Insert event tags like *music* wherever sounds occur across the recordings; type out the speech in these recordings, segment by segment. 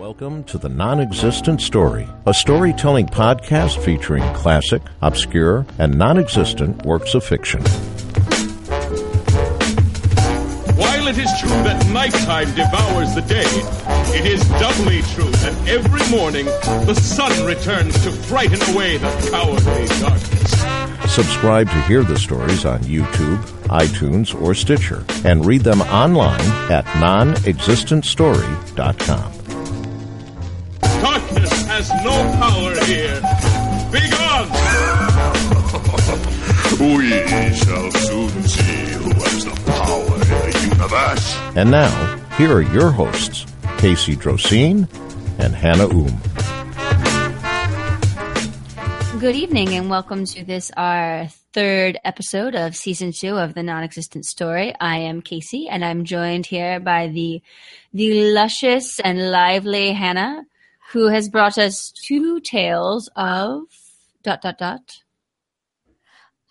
Welcome to the Non Existent Story, a storytelling podcast featuring classic, obscure, and non existent works of fiction. While it is true that nighttime devours the day, it is doubly true that every morning the sun returns to frighten away the cowardly darkness. Subscribe to hear the stories on YouTube, iTunes, or Stitcher, and read them online at nonexistentstory.com. Darkness has no power here. Begone! *laughs* We shall soon see who has the power in the universe. And now, here are your hosts, Casey Drosine and Hannah Oom. Good evening, and welcome to this our third episode of season two of the Non-Existent Story. I am Casey, and I'm joined here by the the luscious and lively Hannah, who has brought us two tales of dot dot dot.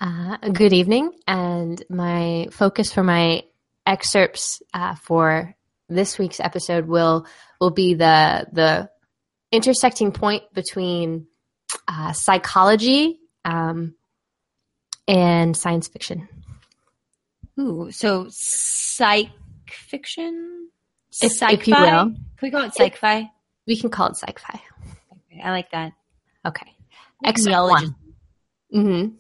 Uh, good evening, and my focus for my excerpts uh, for this week's episode will will be the the intersecting point between uh, psychology um, and science fiction. Ooh, so psych fiction, If- if you Sci-fi? will. Can we call it sci-fi? We can call it sci-fi. I like that. Okay. Excerpt one. Mm-hmm.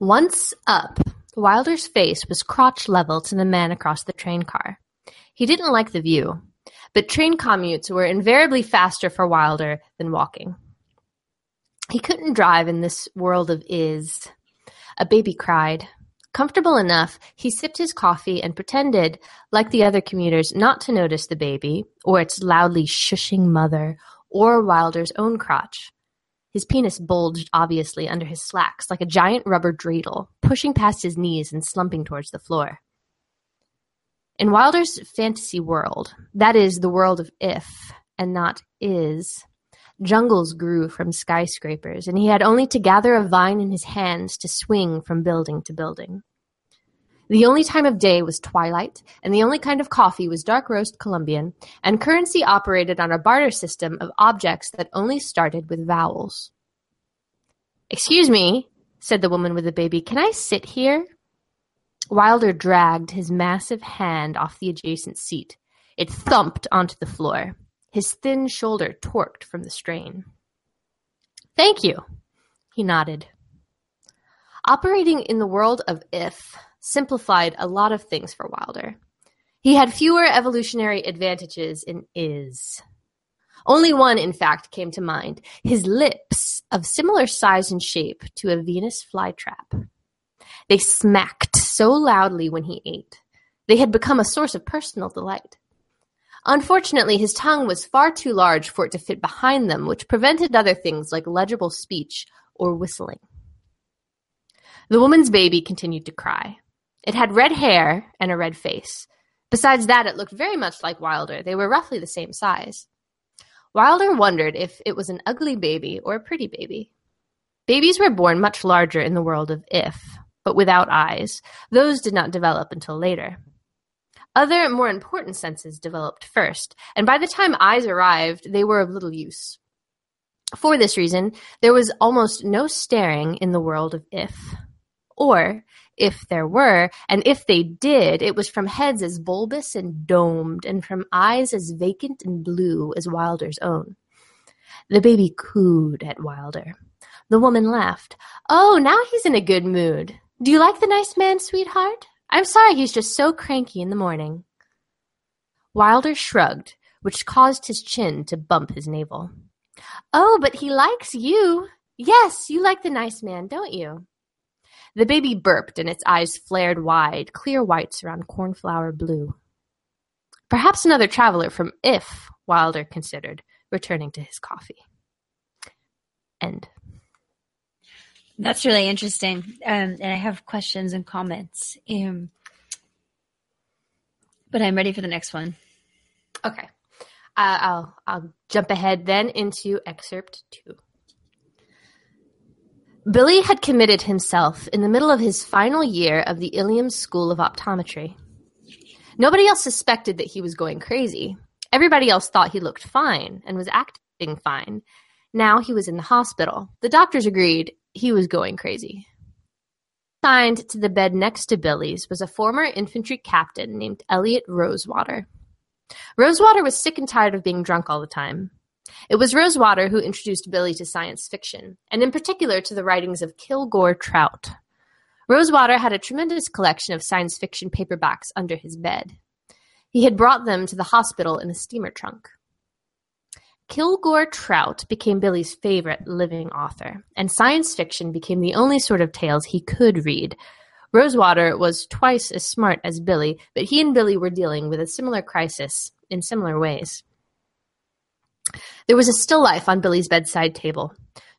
Once up, Wilder's face was crotch level to the man across the train car. He didn't like the view, but train commutes were invariably faster for Wilder than walking. He couldn't drive in this world of is. A baby cried. Comfortable enough, he sipped his coffee and pretended, like the other commuters, not to notice the baby, or its loudly shushing mother, or Wilder's own crotch. His penis bulged obviously under his slacks like a giant rubber dreidel, pushing past his knees and slumping towards the floor. In Wilder's fantasy world, that is, the world of if and not is, jungles grew from skyscrapers, and he had only to gather a vine in his hands to swing from building to building. The only time of day was twilight, and the only kind of coffee was dark roast Colombian, and currency operated on a barter system of objects that only started with vowels. Excuse me, said the woman with the baby, can I sit here? Wilder dragged his massive hand off the adjacent seat. It thumped onto the floor. His thin shoulder torqued from the strain. Thank you, he nodded. Operating in the world of if simplified a lot of things for Wilder. He had fewer evolutionary advantages in is. Only one, in fact, came to mind his lips, of similar size and shape to a Venus flytrap. They smacked so loudly when he ate. They had become a source of personal delight. Unfortunately, his tongue was far too large for it to fit behind them, which prevented other things like legible speech or whistling. The woman's baby continued to cry. It had red hair and a red face. Besides that, it looked very much like Wilder. They were roughly the same size. Wilder wondered if it was an ugly baby or a pretty baby. Babies were born much larger in the world of if, but without eyes. Those did not develop until later. Other, more important senses developed first, and by the time eyes arrived, they were of little use. For this reason, there was almost no staring in the world of if. Or, if there were, and if they did, it was from heads as bulbous and domed, and from eyes as vacant and blue as Wilder's own. The baby cooed at Wilder. The woman laughed. Oh, now he's in a good mood. Do you like the nice man, sweetheart? I'm sorry he's just so cranky in the morning. Wilder shrugged, which caused his chin to bump his navel. Oh, but he likes you. Yes, you like the nice man, don't you? The baby burped and its eyes flared wide, clear whites around cornflower blue. Perhaps another traveler from If, Wilder considered, returning to his coffee. End. That's really interesting. Um, and I have questions and comments. Um, but I'm ready for the next one. Okay. Uh, I'll I'll jump ahead then into excerpt two. Billy had committed himself in the middle of his final year of the Ilium School of Optometry. Nobody else suspected that he was going crazy. Everybody else thought he looked fine and was acting fine. Now he was in the hospital. The doctors agreed he was going crazy. Assigned to the bed next to Billy's was a former infantry captain named Elliot Rosewater. Rosewater was sick and tired of being drunk all the time. It was Rosewater who introduced Billy to science fiction, and in particular to the writings of Kilgore Trout. Rosewater had a tremendous collection of science fiction paperbacks under his bed. He had brought them to the hospital in a steamer trunk. Kilgore Trout became Billy's favorite living author, and science fiction became the only sort of tales he could read. Rosewater was twice as smart as Billy, but he and Billy were dealing with a similar crisis in similar ways. There was a still life on Billy's bedside table.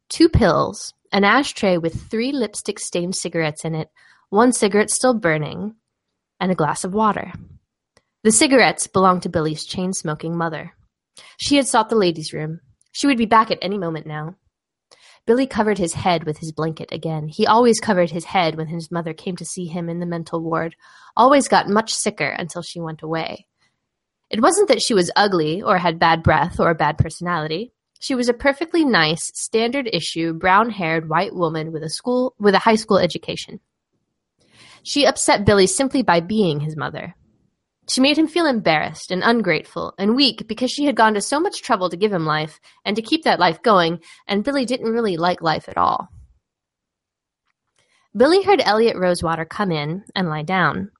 Two pills, an ashtray with three lipstick stained cigarettes in it, one cigarette still burning, and a glass of water. The cigarettes belonged to Billy's chain smoking mother. She had sought the ladies' room. She would be back at any moment now. Billy covered his head with his blanket again. He always covered his head when his mother came to see him in the mental ward, always got much sicker until she went away. It wasn't that she was ugly or had bad breath or a bad personality. She was a perfectly nice, standard issue, brown haired white woman with a school with a high school education. She upset Billy simply by being his mother. She made him feel embarrassed and ungrateful and weak because she had gone to so much trouble to give him life and to keep that life going, and Billy didn't really like life at all. Billy heard Elliot Rosewater come in and lie down.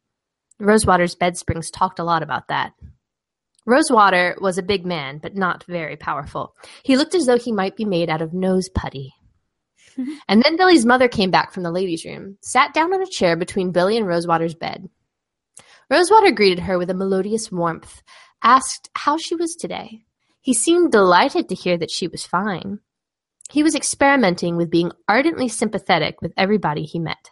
Rosewater's bed springs talked a lot about that. Rosewater was a big man, but not very powerful. He looked as though he might be made out of nose putty. *laughs* and then Billy's mother came back from the ladies' room, sat down on a chair between Billy and Rosewater's bed. Rosewater greeted her with a melodious warmth, asked how she was today. He seemed delighted to hear that she was fine. He was experimenting with being ardently sympathetic with everybody he met.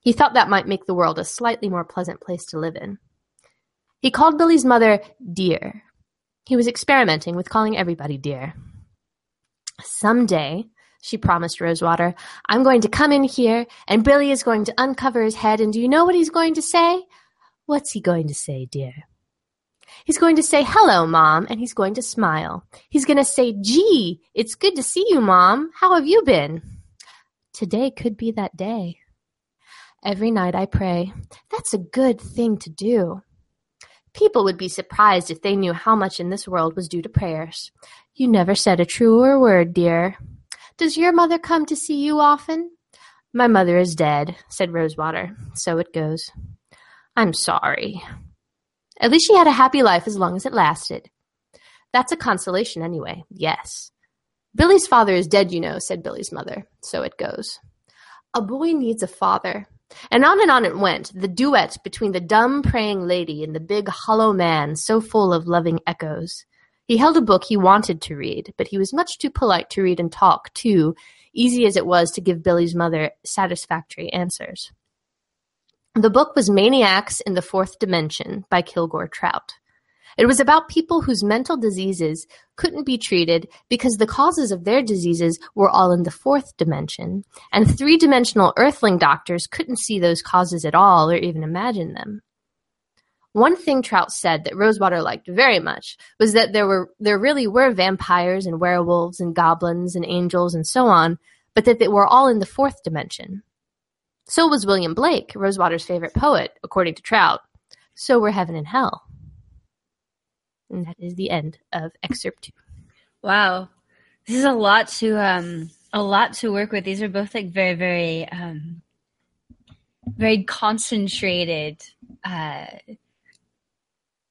He thought that might make the world a slightly more pleasant place to live in. He called Billy's mother dear. He was experimenting with calling everybody dear. Someday, she promised Rosewater, I'm going to come in here and Billy is going to uncover his head and do you know what he's going to say? What's he going to say, dear? He's going to say, hello, mom, and he's going to smile. He's going to say, gee, it's good to see you, mom. How have you been? Today could be that day. Every night I pray. That's a good thing to do. People would be surprised if they knew how much in this world was due to prayers. You never said a truer word, dear. Does your mother come to see you often? My mother is dead, said Rosewater. So it goes. I'm sorry. At least she had a happy life as long as it lasted. That's a consolation anyway, yes. Billy's father is dead, you know, said Billy's mother. So it goes. A boy needs a father. And on and on it went, the duet between the dumb praying lady and the big hollow man, so full of loving echoes. He held a book he wanted to read, but he was much too polite to read and talk, too, easy as it was to give Billy's mother satisfactory answers. The book was Maniacs in the Fourth Dimension by Kilgore Trout. It was about people whose mental diseases couldn't be treated because the causes of their diseases were all in the fourth dimension, and three dimensional earthling doctors couldn't see those causes at all or even imagine them. One thing Trout said that Rosewater liked very much was that there were there really were vampires and werewolves and goblins and angels and so on, but that they were all in the fourth dimension. So was William Blake, Rosewater's favorite poet, according to Trout. So were heaven and hell. And that is the end of excerpt two. Wow. This is a lot to um a lot to work with. These are both like very, very um very concentrated uh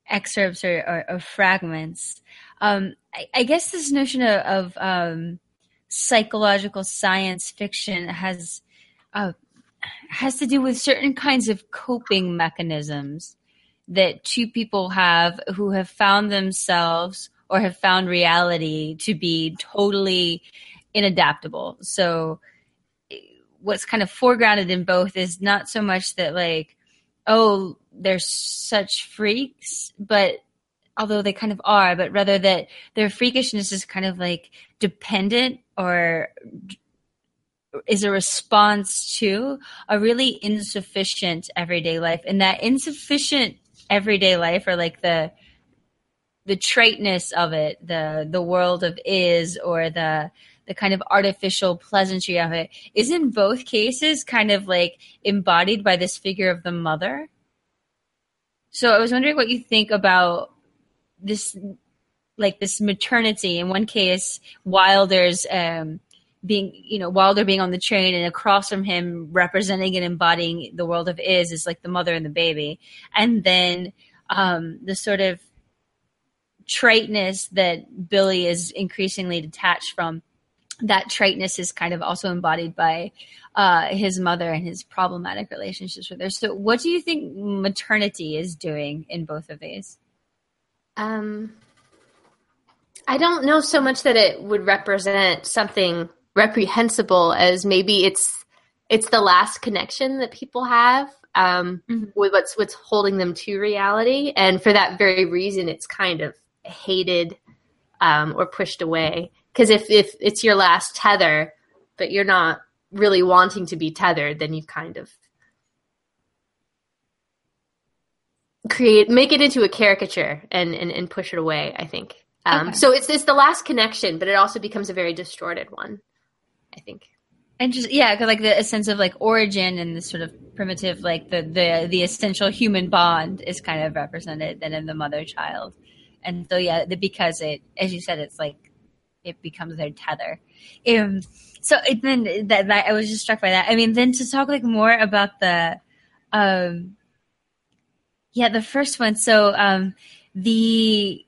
excerpts or, or, or fragments. Um I, I, guess this notion of, of um psychological science fiction has uh, has to do with certain kinds of coping mechanisms that two people have who have found themselves or have found reality to be totally inadaptable. So what's kind of foregrounded in both is not so much that like oh they're such freaks but although they kind of are but rather that their freakishness is kind of like dependent or is a response to a really insufficient everyday life and that insufficient everyday life or like the the traitness of it, the the world of is or the the kind of artificial pleasantry of it is in both cases kind of like embodied by this figure of the mother. So I was wondering what you think about this like this maternity. In one case, Wilder's um being you know Wilder being on the train and across from him representing and embodying the world of is is like the mother and the baby and then um the sort of triteness that Billy is increasingly detached from that triteness is kind of also embodied by uh, his mother and his problematic relationships with her. So, what do you think maternity is doing in both of these? Um, I don't know so much that it would represent something reprehensible as maybe it's it's the last connection that people have um, mm-hmm. with what's what's holding them to reality, and for that very reason, it's kind of hated um, or pushed away. Because if if it's your last tether, but you're not really wanting to be tethered, then you kind of create make it into a caricature and and, and push it away. I think. Um, okay. So it's it's the last connection, but it also becomes a very distorted one. I think. And just yeah, because like the a sense of like origin and the sort of primitive, like the the the essential human bond is kind of represented then in the mother child, and so yeah, the, because it, as you said, it's like it becomes their tether. Um, so it, then that, that I was just struck by that. I mean, then to talk like more about the, um, yeah, the first one. So um, the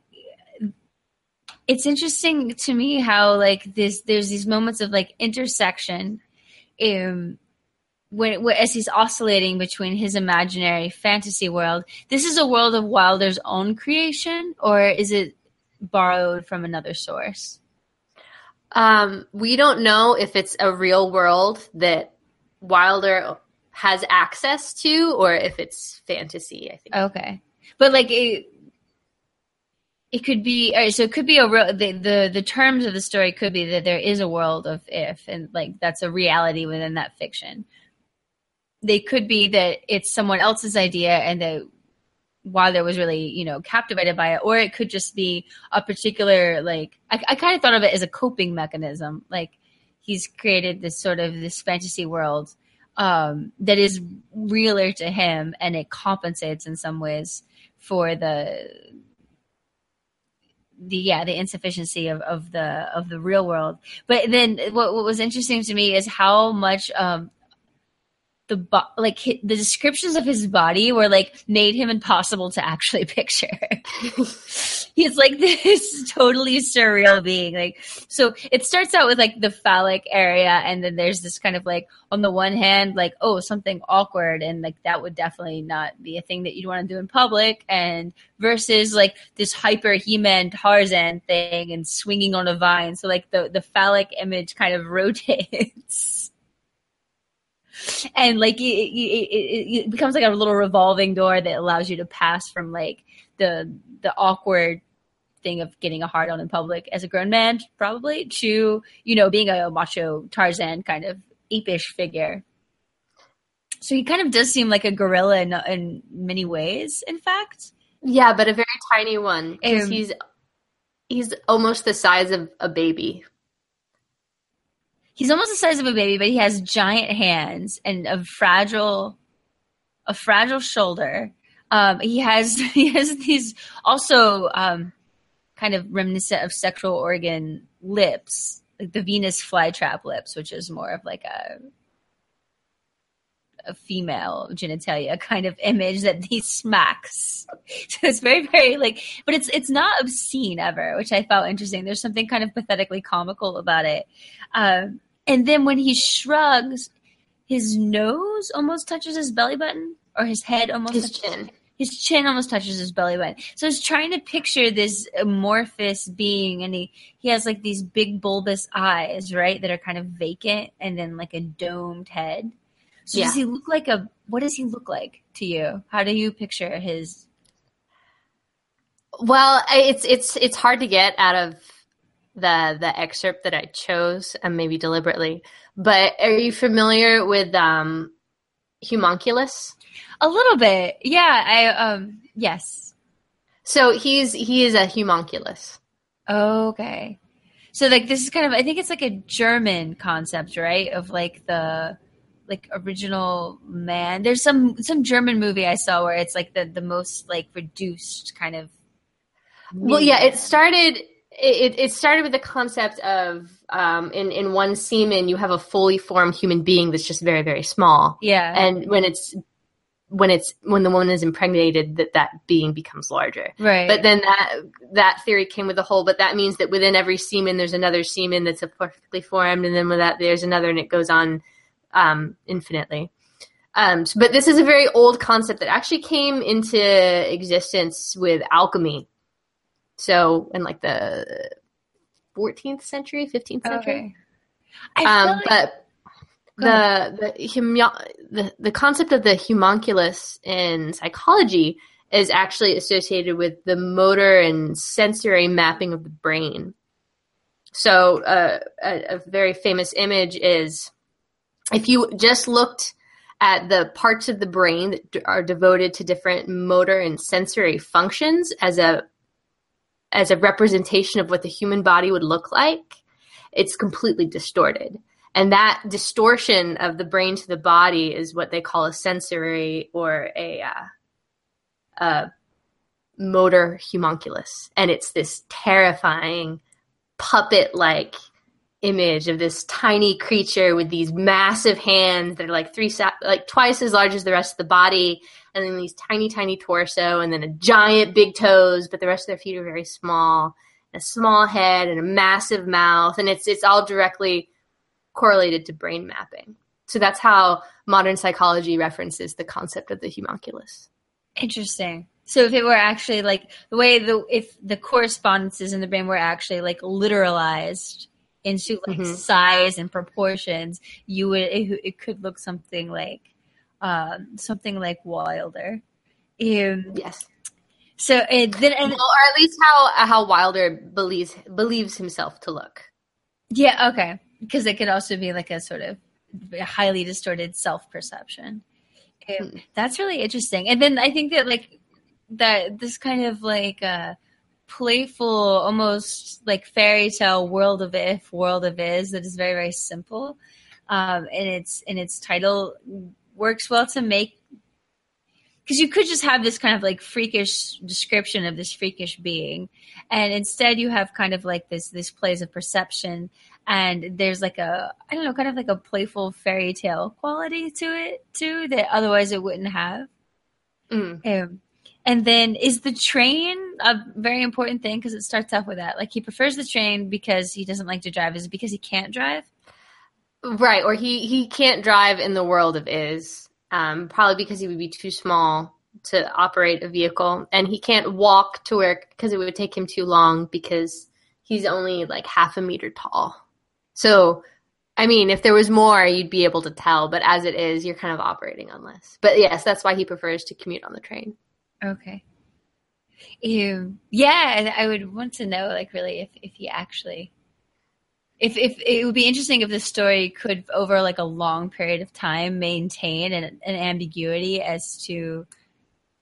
it's interesting to me how like this there's these moments of like intersection um when, when, as he's oscillating between his imaginary fantasy world. This is a world of wilder's own creation or is it borrowed from another source? Um, we don't know if it's a real world that wilder has access to or if it's fantasy i think. Okay. But like it, it could be so it could be a real the, the the terms of the story could be that there is a world of if and like that's a reality within that fiction. They could be that it's someone else's idea and that Wilder was really you know captivated by it or it could just be a particular like i, I kind of thought of it as a coping mechanism. Like he's created this sort of this fantasy world um, that is realer to him and it compensates in some ways for the the yeah the insufficiency of, of the of the real world. But then what, what was interesting to me is how much um the bo- like the descriptions of his body were like made him impossible to actually *laughs* picture. *laughs* He's like this totally surreal being. Like so it starts out with like the phallic area and then there's this kind of like on the one hand like oh something awkward and like that would definitely not be a thing that you'd want to do in public and versus like this hyper He-Man Tarzan thing and swinging on a vine. So like the the phallic image kind of *laughs* rotates and like it, it, it, becomes like a little revolving door that allows you to pass from like the the awkward thing of getting a hard on in public as a grown man probably to you know being a macho tarzan kind of apish figure. So he kind of does seem like a gorilla in, in many ways in fact. Yeah but a very tiny one because um, he's he's almost the size of a baby he's almost the size of a baby, but he has giant hands and a fragile, a fragile shoulder. Um, he has *laughs* he has these also um, kind of reminiscent of sexual organ lips, like the Venus flytrap lips, which is more of like a female genitalia kind of image that *laughs* he smacks. So it's very, very like, but it's it's not obscene ever, which I found interesting. There's something kind of pathetically comical about it. Um, and then when he shrugs, his nose almost touches his belly button, or his head almost his chin. His chin almost touches his belly button. So he's trying to picture this amorphous being, and he he has like these big bulbous eyes, right, that are kind of vacant, and then like a domed head. So yeah. does he look like a? What does he look like to you? How do you picture his? Well, it's it's it's hard to get out of the the excerpt that I chose, and maybe deliberately. But are you familiar with um, Homunculus? A little bit, yeah. I um, yes. So he's he is a homunculus. Okay. So like this is kind of I think it's like a German concept, right? Of like the like original man. There's some some German movie I saw where it's like the the most like reduced kind of Well, yeah, it started it, it started with the concept of um, in in one semen you have a fully formed human being that's just very very small. Yeah. And when it's when it's when the woman is impregnated that that being becomes larger. Right. But then that that theory came with a whole. But that means that within every semen there's another semen that's a perfectly formed, and then with that there's another, and it goes on um, infinitely. Um, but this is a very old concept that actually came into existence with alchemy. So in like the 14th century, 15th century. okay. Um, like- but the the, humu- the the concept of the homunculus in psychology is actually associated with the motor and sensory mapping of the brain. So uh, a, a very famous image is if you just looked at the parts of the brain that are devoted to different motor and sensory functions as a as a representation of what the human body would look like, it's completely distorted. And that distortion of the brain to the body is what they call a sensory or a, uh, a motor homunculus. And it's this terrifying puppet like image of this tiny creature with these massive hands that are like three like twice as large as the rest of the body and then these tiny tiny torso and then a giant big toes but the rest of their feet are very small. A small head and a massive mouth and it's it's all directly correlated to brain mapping. So that's how modern psychology references the concept of the homunculus Interesting. So if it were actually like the way the if the correspondences in the brain were actually like literalized into like Mhm. size and proportions, you would it, it could look something like um, something like Wilder. Um, yes so it, then and well, or at least how how wilder believes believes himself to look yeah okay because it could also be like a sort of highly distorted self perception. Hmm. That's really interesting. And then I think that like that this kind of like uh playful almost like fairy tale world of if world of is that is very very simple. Um and its and its title works well to make because you could just have this kind of like freakish description of this freakish being. And instead you have kind of like this this plays of perception. And there's like a i don't know kind of like a playful fairy tale quality to it too that otherwise it wouldn't have. Mm. um, and then is the train a very important thing? Because it starts off with that. Like he prefers the train because he doesn't like to drive. Is it because he can't drive? Right, or he he can't drive in the world of is, um, probably because he would be too small to operate a vehicle, and he can't walk to work because it would take him too long because he's only like half a meter tall. So, I mean, if there was more, you'd be able to tell, but as it is, you're kind of operating on less. But yes, that's why he prefers to commute on the train. Okay. Um, yeah i would want to know like really if, if he actually if if it would be interesting if the story could over like a long period of time maintain an, an ambiguity as to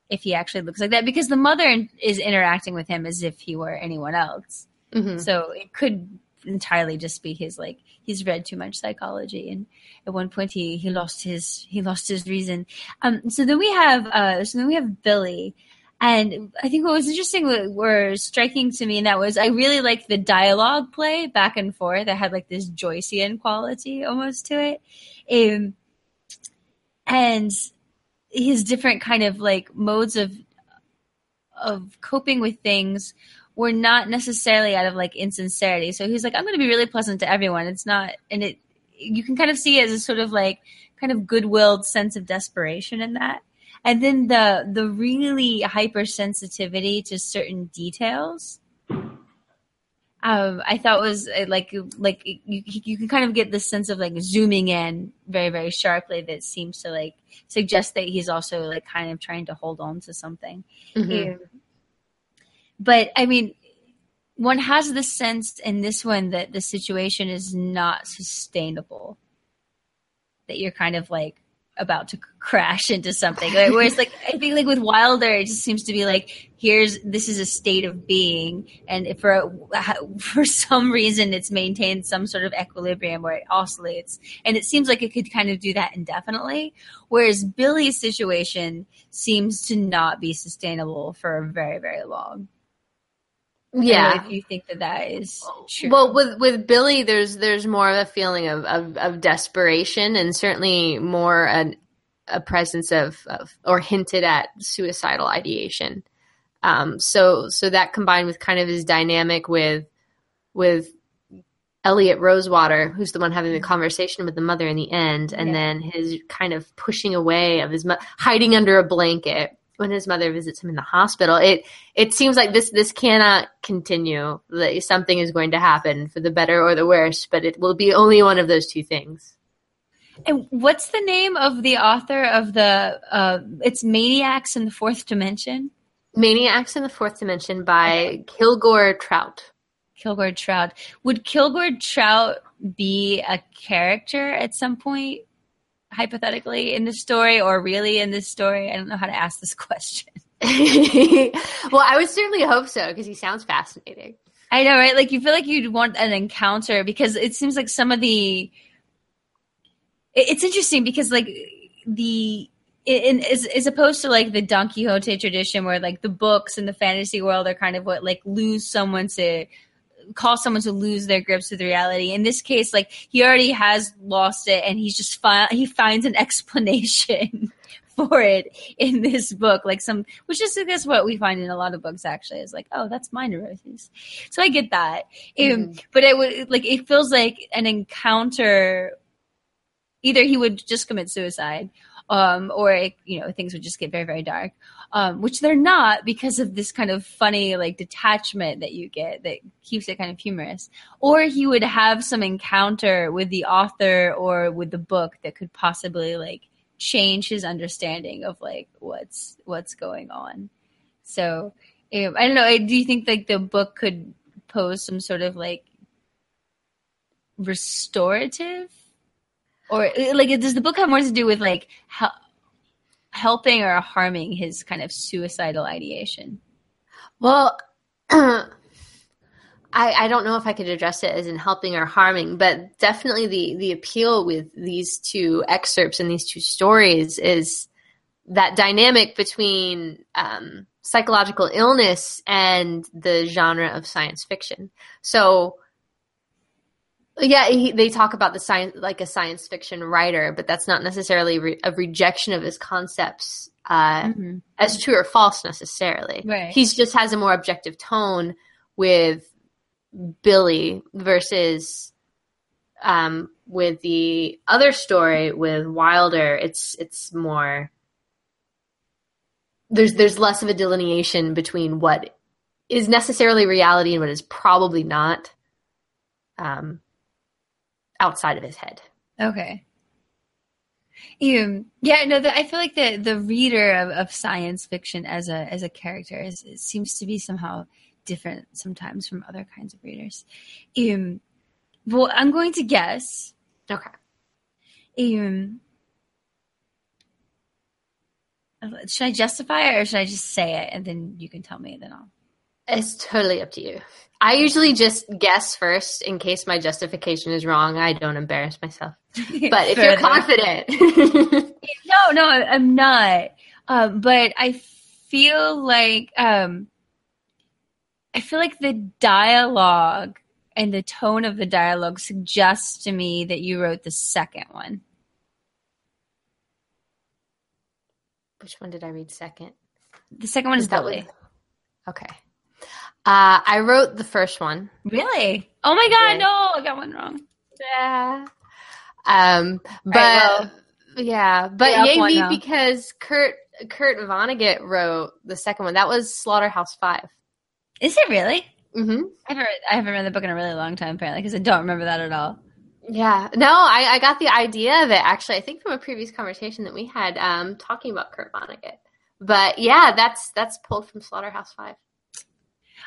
if he actually looks like that because the mother is interacting with him as if he were anyone else. Hmm so it could entirely just be his like he's read too much psychology and at one point he he lost his he lost his reason. Um so then we have uh so then we have billy. And I think what was interesting were striking to me, and that was I really liked the dialogue play back and forth. That had like this Joycean quality almost to it, um, and his different kind of like modes of of coping with things were not necessarily out of like insincerity. So he's like, I'm going to be really pleasant to everyone. It's not, and it you can kind of see it as a sort of like kind of goodwill sense of desperation in that and then the the really hypersensitivity to certain details um, I thought was uh, like like you you can kind of get this sense of like zooming in very very sharply that seems to like suggest that he's also like kind of trying to hold on to something. Mhm. Um, but I mean, one has the sense in this one that the situation is not sustainable. That you're kind of like about to *laughs* crash into something. Whereas like I think like with Wilder, it just seems to be like here's this is a state of being, and for *laughs* for some reason it's maintained some sort of equilibrium where it oscillates, and it seems like it could kind of do that indefinitely. Whereas Billy's situation seems to not be sustainable for very very long. Yeah. if you think that that is true. Well, with with Billy, there's there's more of a feeling of of, of desperation, and certainly more an, a presence of, of or hinted at suicidal ideation. Um, so so that combined with kind of his dynamic with with Elliot Rosewater, who's the one having the conversation with the mother in the end, and Yeah. then his kind of pushing away of his mo- hiding under a blanket when his mother visits him in the hospital. It it seems like this this cannot continue. That something is going to happen for the better or the worse, but it will be only one of those two things. And what's the name of the author of the? Uh, it's Maniacs in the Fourth Dimension. Maniacs in the Fourth Dimension by Kilgore Trout. Kilgore Trout. Would Kilgore Trout be a character at some point, hypothetically, in this story, or really in this story? I don't know how to ask this *laughs* question. *laughs* well, I would certainly hope so because he sounds fascinating. I know, right? Like you feel like you'd want an encounter because it seems like some of the. It's interesting because like the in as, as opposed to like the Don Quixote tradition where like the books and the fantasy world are kind of what like lose someone to cause someone to lose their grips with reality. In this case, like he already has lost it and he's just fi- he finds an *laughs* explanation *laughs* for it in this book. Like some which is I guess what we find in a lot of books actually is like oh that's my neuroses so i get that. Um, but it would like it feels like an encounter either he would just commit suicide um or it, you know things would just get very very dark um which they're not because of this kind of funny like detachment that you get that keeps it kind of humorous. Or he would have some encounter with the author or with the book that could possibly like change his understanding of like what's what's going on. So um, i don't know do you think like the book could pose some sort of like restorative? Or uh, like does the book have more to do with like hel- helping or harming his kind of suicidal ideation Well, *clears throat* I, I don't know if I could address it as in helping or harming, but definitely the the appeal with these two excerpts and these two stories is that dynamic between um, psychological illness and the genre of science fiction. So, yeah, he, they talk about the science like a science fiction writer, but that's not necessarily re- a rejection of his concepts uh, as true or false necessarily. Right. He just has a more objective tone with Billy versus um, with the other story with Wilder. It's it's more there's there's less of a delineation between what is necessarily reality and what is probably not um, outside of his head. Okay. Um, yeah, no, the, I feel like the the reader of, of science fiction as a as a character is seems to be somehow different sometimes from other kinds of readers. Um, well, I'm going to guess. Okay. Um, should I justify it or should I just say it and then you can tell me? Then I'll. It's totally up to you. I usually just guess first in case my justification is wrong. I don't embarrass myself. *laughs* But if you're confident, *laughs* No, no, I'm not. Um, but I feel like um, I feel like the dialogue and the tone of the dialogue suggests to me that you wrote the second one. which one did I read second? The second one is That Billy. was- Okay. Uh, I wrote the first one. Really? Oh my god, Yeah. no, I got one wrong. Yeah. Um, but well, yeah, but yay me now. because Kurt Kurt Vonnegut wrote the second one. That was Slaughterhouse Five. Is it really? Mm-hmm. I haven't, read, I haven't read the book in a really long time, apparently, because I don't remember that at all. Yeah. No, I, I got the idea of it actually. I think from a previous conversation that we had um, talking about Kurt Vonnegut. But yeah, that's that's pulled from Slaughterhouse Five.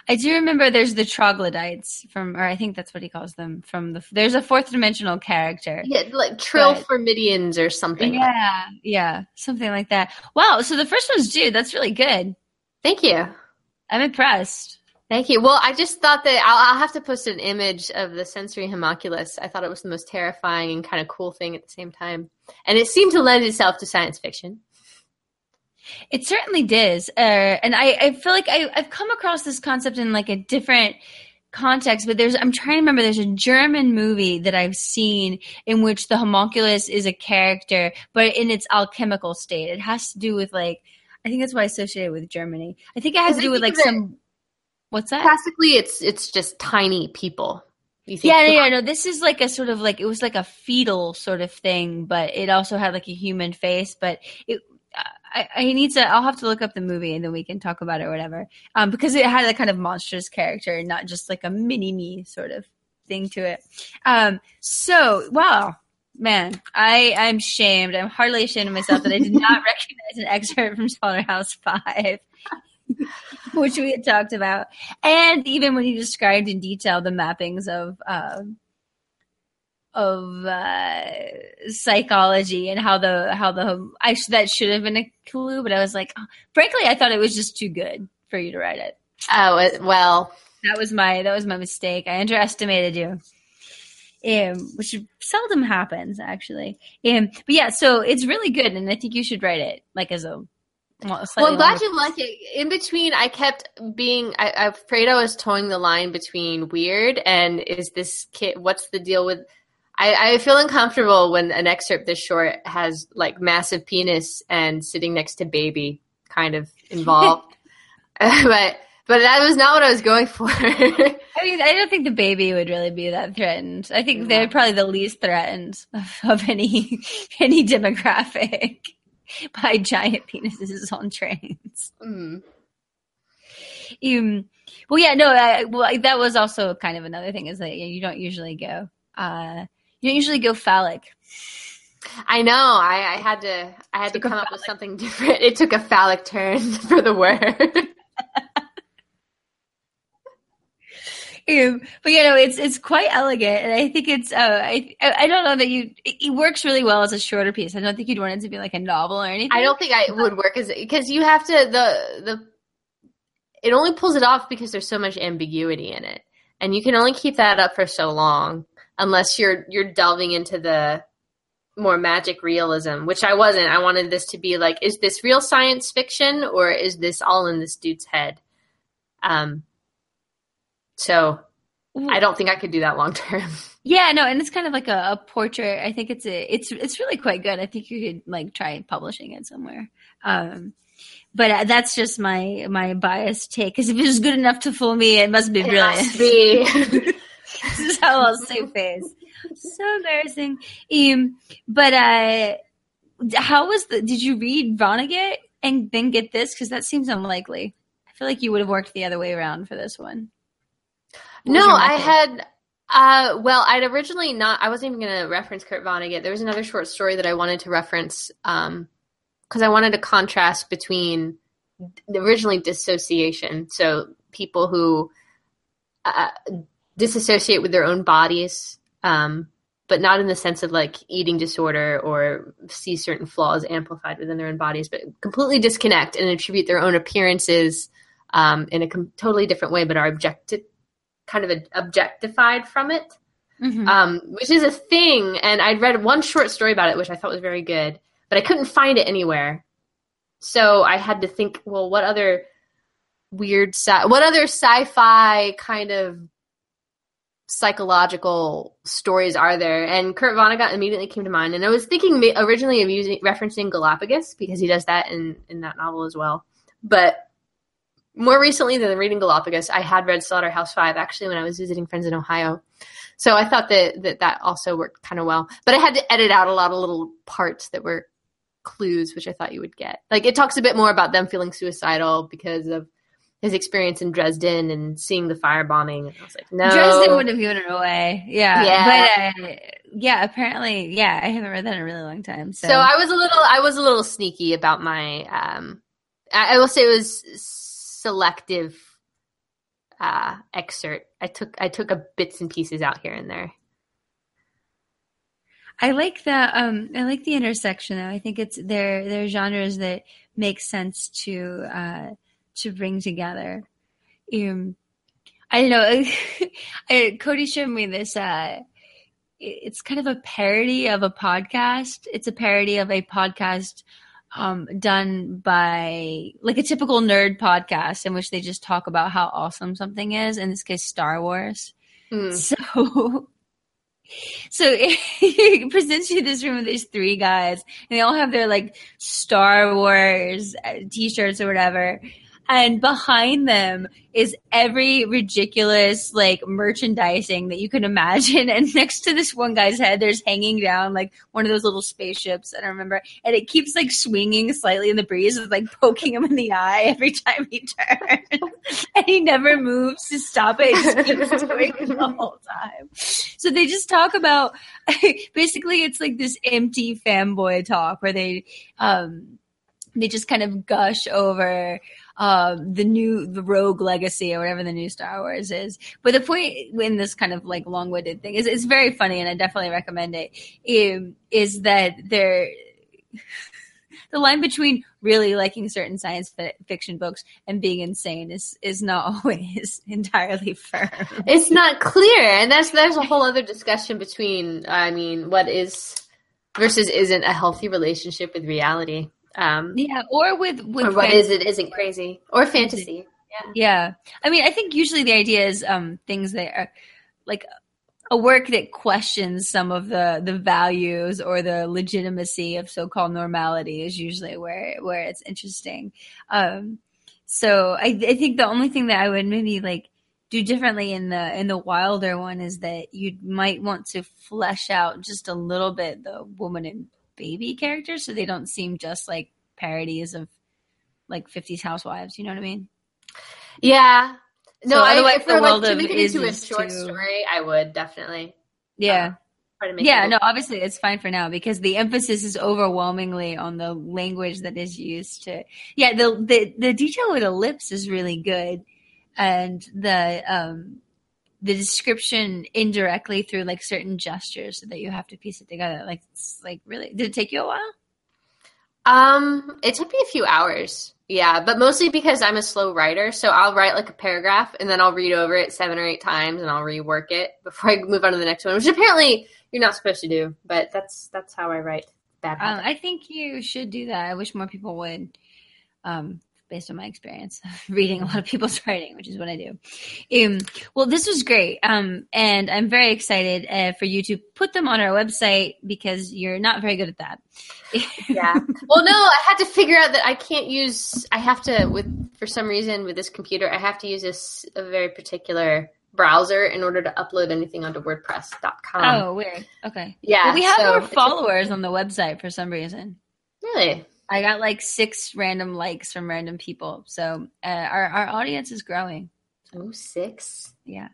I do remember there's the troglodytes from, or I think that's what he calls them from the. There's a fourth dimensional character. Yeah, like Tralfamadorians or something. Yeah, yeah, something like that. Wow, so the first one's Jude. That's really good. Thank you. I'm impressed. Thank you. Well, I just thought that I'll, I'll have to post an image of the sensory homunculus. I thought it was the most terrifying and kind of cool thing at the same time. And it seemed to lend itself to science fiction. It certainly does. Uh, and I, I feel like I, I've come across this concept in like a different context, but there's, I'm trying to remember, there's a German movie that I've seen in which the homunculus is a character, but in its alchemical state. It has to do with like, I think that's why I associate it with Germany. I think it has to do with like some, what's that? Classically, it's it's just tiny people. You think Yeah, yeah, yeah, no, this is like a sort of like it was like a fetal sort of thing, but it also had like a human face. But it, I, I need to, I'll have to look up the movie and then we can talk about it or whatever. Um, because it had a kind of monstrous character, not just like a mini me sort of thing to it. Um, so wow, man, I I'm shamed. I'm hardly ashamed of myself that I did not *laughs* recognize an excerpt from Slaughterhouse Five. *laughs* which we had talked about, and even when you described in detail the mappings of um, of uh, psychology and how the how the I sh- that should have been a clue, but I was like, oh, frankly, I thought it was just too good for you to write it. Oh well, That was my that was my mistake. I underestimated you. Um, which seldom happens actually. Um, but yeah, so it's really good, and I think you should write it like as a. Well, well, I'm glad you like it. In between, I kept being. I, I'm afraid I was towing the line between weird and is this kid? What's the deal with? I, I feel uncomfortable when an excerpt this short has like massive penis and sitting next to baby kind of *laughs* involved. *laughs* but but that was not what I was going for. *laughs* I mean, I don't think the baby would really be that threatened. I think they're probably the least threatened of, of any any demographic by giant penises on trains. Mm. Um, well, yeah, no. I, well, that was also kind of another thing is that you don't usually go. Uh, you don't usually go phallic. I know. I, I had to. I had to come up with something *laughs* different. It took a phallic turn *laughs* for the word. *laughs* But you know, it's it's quite elegant, and I think it's. Uh, I I don't know that you. It, it works really well as a shorter piece. I don't think you'd want it to be like a novel or anything. I don't think I would work as because you have to the the. It only pulls it off because there's so much ambiguity in it, and you can only keep that up for so long unless you're you're delving into the more magic realism, which I wasn't. I wanted this to be like, is this real science fiction or is this all in this dude's head? Um. So I don't think I could do that long term. *laughs* Yeah, no, and it's kind of like a, a portrait. I think it's a, it's it's really quite good. I think you could like try publishing it somewhere. Um, but uh, that's just my my biased take. Because if it was good enough to fool me, it must be It brilliant. must be. *laughs* *laughs* this is how I'll save face. So embarrassing. Um, but uh, how was the? Did you read Vonnegut and then get this? Because that seems unlikely. I feel like you would have worked the other way around for this one. What No, I had. Uh, well, I'd originally not. I wasn't even going to reference Kurt Vonnegut. There was another short story that I wanted to reference because I wanted a contrast between originally dissociation, so people who uh, disassociate with their own bodies, um, but not in the sense of like eating disorder or see certain flaws amplified within their own bodies, but completely disconnect and attribute their own appearances um, in a com- totally different way, but are objected kind of objectified from it, Mhm. um, which is a thing. And I'd read one short story about it, which I thought was very good, but I couldn't find it anywhere. So I had to think, well, what other weird, sci- what other sci-fi kind of psychological stories are there? And Kurt Vonnegut immediately came to mind. And I was thinking originally of using referencing Galapagos because he does that in in that novel as well. But more recently than reading Galapagos, I had read Slaughterhouse Five actually when I was visiting friends in Ohio. So I thought that that, that also worked kind of well. But I had to edit out a lot of little parts that were clues, which I thought you would get. Like it talks a bit more about them feeling suicidal because of his experience in Dresden and seeing the firebombing. And I was like, no. Dresden would have given it away. Yeah. Yeah. But uh, yeah, apparently, yeah, I haven't read that in a really long time. So, So I was a little, I was a little sneaky about my. Um, I, I will say it was selective uh, excerpt. I took I took a bits and pieces out here and there. I like the, Um, I like the intersection though. I think it's there. There are genres that make sense to uh, to bring together. Um, I don't know. *laughs* I, Cody showed me this. Uh, it's kind of a parody of a podcast. It's a parody of a podcast um, done by like a typical nerd podcast in which they just talk about how awesome something is. In this case, Star Wars. Hmm. So *laughs* So *laughs* it presents you this room with these three guys, and they all have their like Star Wars uh, t-shirts or whatever. And behind them is every ridiculous like merchandising that you can imagine. *laughs* And next to this one guy's head, there's hanging down like one of those little spaceships. I don't remember. And it keeps like swinging slightly in the breeze. It's like poking him in the eye every time he turns. *laughs* and he never moves to stop it. He just keeps *laughs* doing it the whole time. So they just talk about basically it's like this empty fanboy talk where they um they just kind of gush over um, the new the Rogue Legacy or whatever the new Star Wars is. But the point in this kind of like long winded thing is it's very funny and I definitely recommend it. um, Is that there *laughs* the line between really liking certain science fi- fiction books and being insane is is not *laughs* always entirely firm. It's not clear, and that's there's a whole other discussion between. I mean, what is versus isn't a healthy relationship with reality. Um, Yeah, or with with or what fan- is it isn't crazy or fantasy. Yeah. I mean, I think usually the idea is um, things that are like a work that questions some of the, the values or the legitimacy of so-called normality is usually where, where it's interesting. Um, so I, I think the only thing that I would maybe like do differently in the, in the wilder one is that you might want to flesh out just a little bit the woman and baby characters so they don't seem just like parodies of like 50s housewives. You know what I mean? Yeah. No, So I, otherwise if the we're like world to make it is into a short too- story, I would definitely Yeah. try. Yeah, no, obviously it's fine for now because the emphasis is overwhelmingly on the language that is used to. Yeah, the the the detail with the lips is really good, and the um the description indirectly through like certain gestures so that you have to piece it together. Like it's like really did it take you a while? Um, it took me a few hours. Yeah, but mostly because I'm a slow writer, so I'll write like a paragraph and then I'll read over it seven or eight times and I'll rework it before I move on to the next one, which apparently you're not supposed to do, but that's that's how I write. Bad Um. I think you should do that. I wish more people would, um, based on my experience *laughs* reading a lot of people's *laughs* writing, which is what I do. Um, well, this was great, um, and I'm very excited uh, for you to put them on our website because you're not very good at that. yeah. *laughs* Well, no, I had to figure out that I can't use. I have to with for some reason with this computer, I have to use this a very particular browser in order to upload anything onto WordPress.com. oh, weird. Okay. yeah. Well, we have so more followers on the website for some reason. Really? I got like six random likes from random people, so uh, our our audience is growing. Oh, six. Yeah,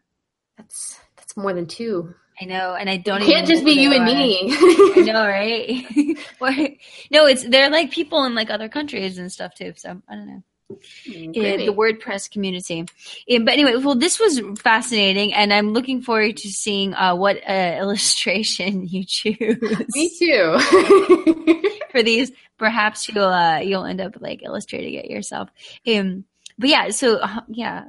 That's that's more than two. I know, and I don't. It can't just be you and me. *laughs* I know, right? *laughs* No, it's they're like people in like other countries and stuff too. So I don't know. Uh, the WordPress community. But anyway, well, this was fascinating, and I'm looking forward to seeing uh, what uh, *laughs* illustration you choose Me too. for these. Perhaps you'll uh, you'll end up like illustrating it yourself. Um, but yeah, so uh, yeah,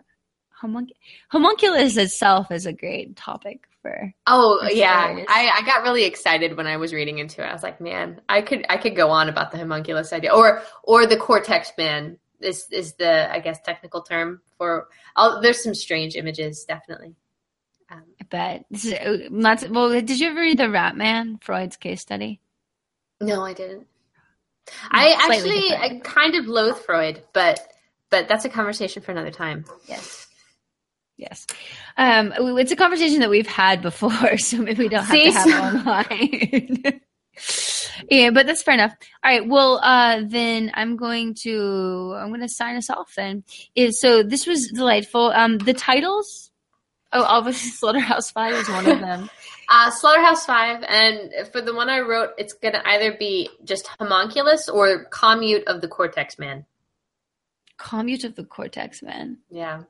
homunc- homunculus itself is a great topic for. oh For yeah. I, I got really excited when I was reading into it. I was like, man, I could I could go on about the homunculus idea, or or the cortex man. Is is the I guess technical term for? Oh, there's some strange images, definitely. Um, But this is uh, not well. Did you ever read the Rat Man, Freud's case study? no, I didn't. I actually I kind of loathe Freud, but but that's a conversation for another time. Yes. Yes. Um, it's a conversation that we've had before, *laughs* so maybe we don't have See? to have it online. *laughs* yeah, but that's fair enough. All right. Well, uh, then I'm going to I'm going to sign us off. Then is so this was delightful. Um, the titles. Oh, obviously, *laughs* Slaughterhouse Five is one of them. Uh, Slaughterhouse Five, and for the one I wrote, it's gonna either be just homunculus or commute of the Cortex Man. Commute of the Cortex Man. Yeah.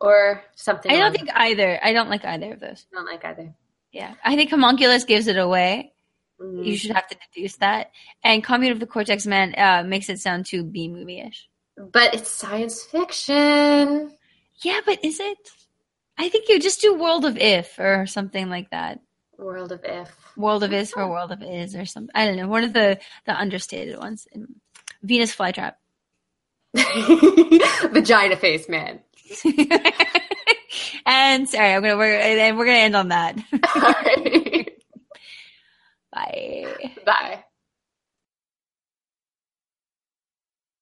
or something. I don't along- think either. I don't like either of those. I don't like either. Yeah, I think homunculus gives it away. Mhm. You should have to deduce that. And commute of the cortex man uh, makes it sound too B movie ish. But it's science fiction. Yeah, but is it? I think you just do World of If or something like that. World of if. World of Is or World of Is or something. I don't know. One of the the understated ones. Venus flytrap. *laughs* Vagina face man. *laughs* and sorry, I'm gonna we're and we're gonna end on that. *laughs* Right. Bye. Bye.